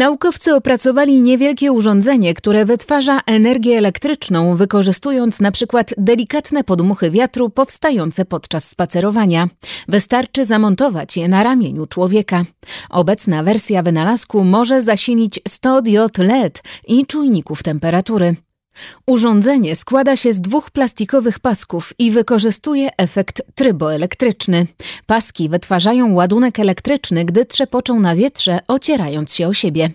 Naukowcy opracowali niewielkie urządzenie, które wytwarza energię elektryczną, wykorzystując na przykład delikatne podmuchy wiatru powstające podczas spacerowania. Wystarczy zamontować je na ramieniu człowieka. Obecna wersja wynalazku może zasilić 100 diod LED i czujników temperatury. Urządzenie składa się z dwóch plastikowych pasków i wykorzystuje efekt tryboelektryczny. Paski wytwarzają ładunek elektryczny, gdy trzepoczą na wietrze, ocierając się o siebie.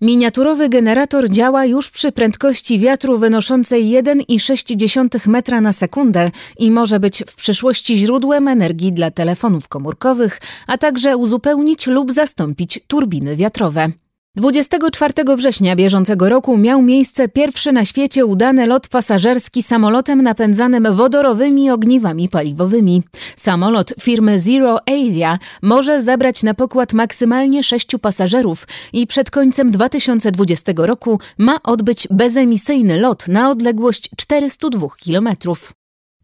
Miniaturowy generator działa już przy prędkości wiatru wynoszącej 1,6 metra na sekundę i może być w przyszłości źródłem energii dla telefonów komórkowych, a także uzupełnić lub zastąpić turbiny wiatrowe. 24 września bieżącego roku miał miejsce pierwszy na świecie udany lot pasażerski samolotem napędzanym wodorowymi ogniwami paliwowymi. Samolot firmy Zero Avia może zabrać na pokład maksymalnie sześciu pasażerów i przed końcem 2020 roku ma odbyć bezemisyjny lot na odległość 402 kilometrów.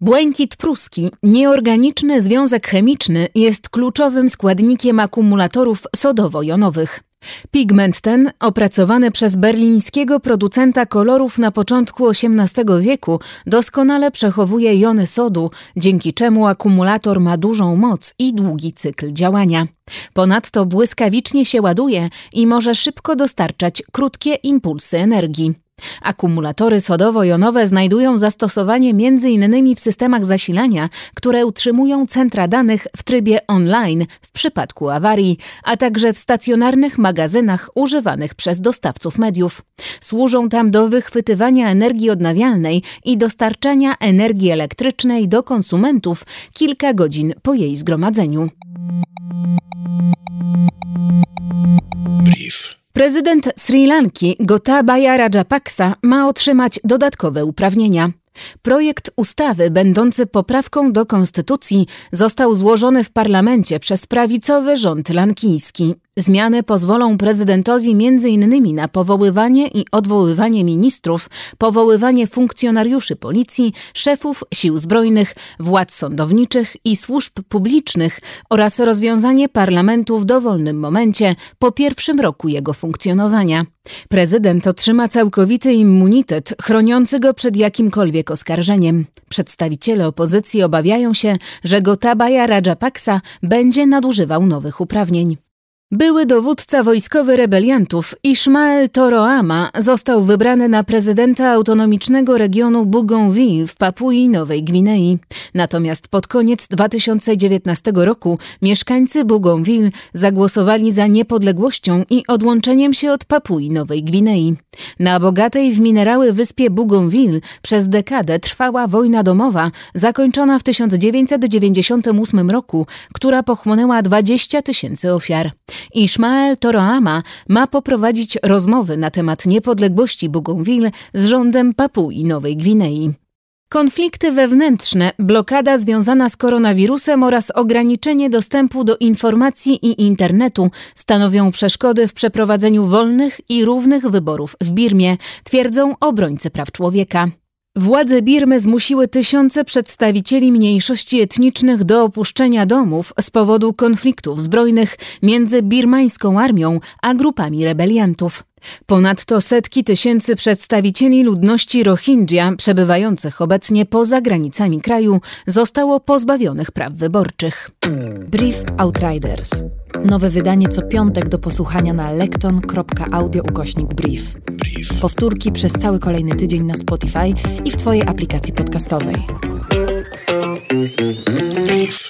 Błękit pruski, nieorganiczny związek chemiczny, jest kluczowym składnikiem akumulatorów sodowo-jonowych. Pigment ten, opracowany przez berlińskiego producenta kolorów na początku XVIII wieku, doskonale przechowuje jony sodu, dzięki czemu akumulator ma dużą moc i długi cykl działania. Ponadto błyskawicznie się ładuje i może szybko dostarczać krótkie impulsy energii. Akumulatory sodowo-jonowe znajdują zastosowanie m.in. w systemach zasilania, które utrzymują centra danych w trybie online w przypadku awarii, a także w stacjonarnych magazynach używanych przez dostawców mediów. Służą tam do wychwytywania energii odnawialnej i dostarczania energii elektrycznej do konsumentów kilka godzin po jej zgromadzeniu. Prezydent Sri Lanki Gotabaya Rajapaksa ma otrzymać dodatkowe uprawnienia. Projekt ustawy będący poprawką do konstytucji został złożony w parlamencie przez prawicowy rząd lankijski. Zmiany pozwolą prezydentowi m.in. na powoływanie i odwoływanie ministrów, powoływanie funkcjonariuszy policji, szefów sił zbrojnych, władz sądowniczych i służb publicznych oraz rozwiązanie parlamentu w dowolnym momencie po pierwszym roku jego funkcjonowania. Prezydent otrzyma całkowity immunitet chroniący go przed jakimkolwiek oskarżeniem. Przedstawiciele opozycji obawiają się, że Gotabaya Rajapaksa będzie nadużywał nowych uprawnień. Były dowódca wojskowy rebeliantów Ismael Toroama został wybrany na prezydenta autonomicznego regionu Bougainville w Papui Nowej Gwinei. Natomiast pod koniec 2019 roku mieszkańcy Bougainville zagłosowali za niepodległością i odłączeniem się od Papui Nowej Gwinei. Na bogatej w minerały wyspie Bougainville przez dekadę trwała wojna domowa, zakończona w 1998 roku, która pochłonęła 20 tysięcy ofiar. Ismael Toroama ma poprowadzić rozmowy na temat niepodległości Bougainville z rządem Papui Nowej Gwinei. Konflikty wewnętrzne, blokada związana z koronawirusem oraz ograniczenie dostępu do informacji i internetu stanowią przeszkody w przeprowadzeniu wolnych i równych wyborów w Birmie, twierdzą obrońcy praw człowieka. Władze Birmy zmusiły tysiące przedstawicieli mniejszości etnicznych do opuszczenia domów z powodu konfliktów zbrojnych między birmańską armią a grupami rebeliantów. Ponadto setki tysięcy przedstawicieli ludności Rohingya przebywających obecnie poza granicami kraju zostało pozbawionych praw wyborczych. Brief Outriders. Nowe wydanie co piątek do posłuchania na lekton.audio ukośnik brief. Brief. Powtórki przez cały kolejny tydzień na Spotify i w Twojej aplikacji podcastowej. Brief.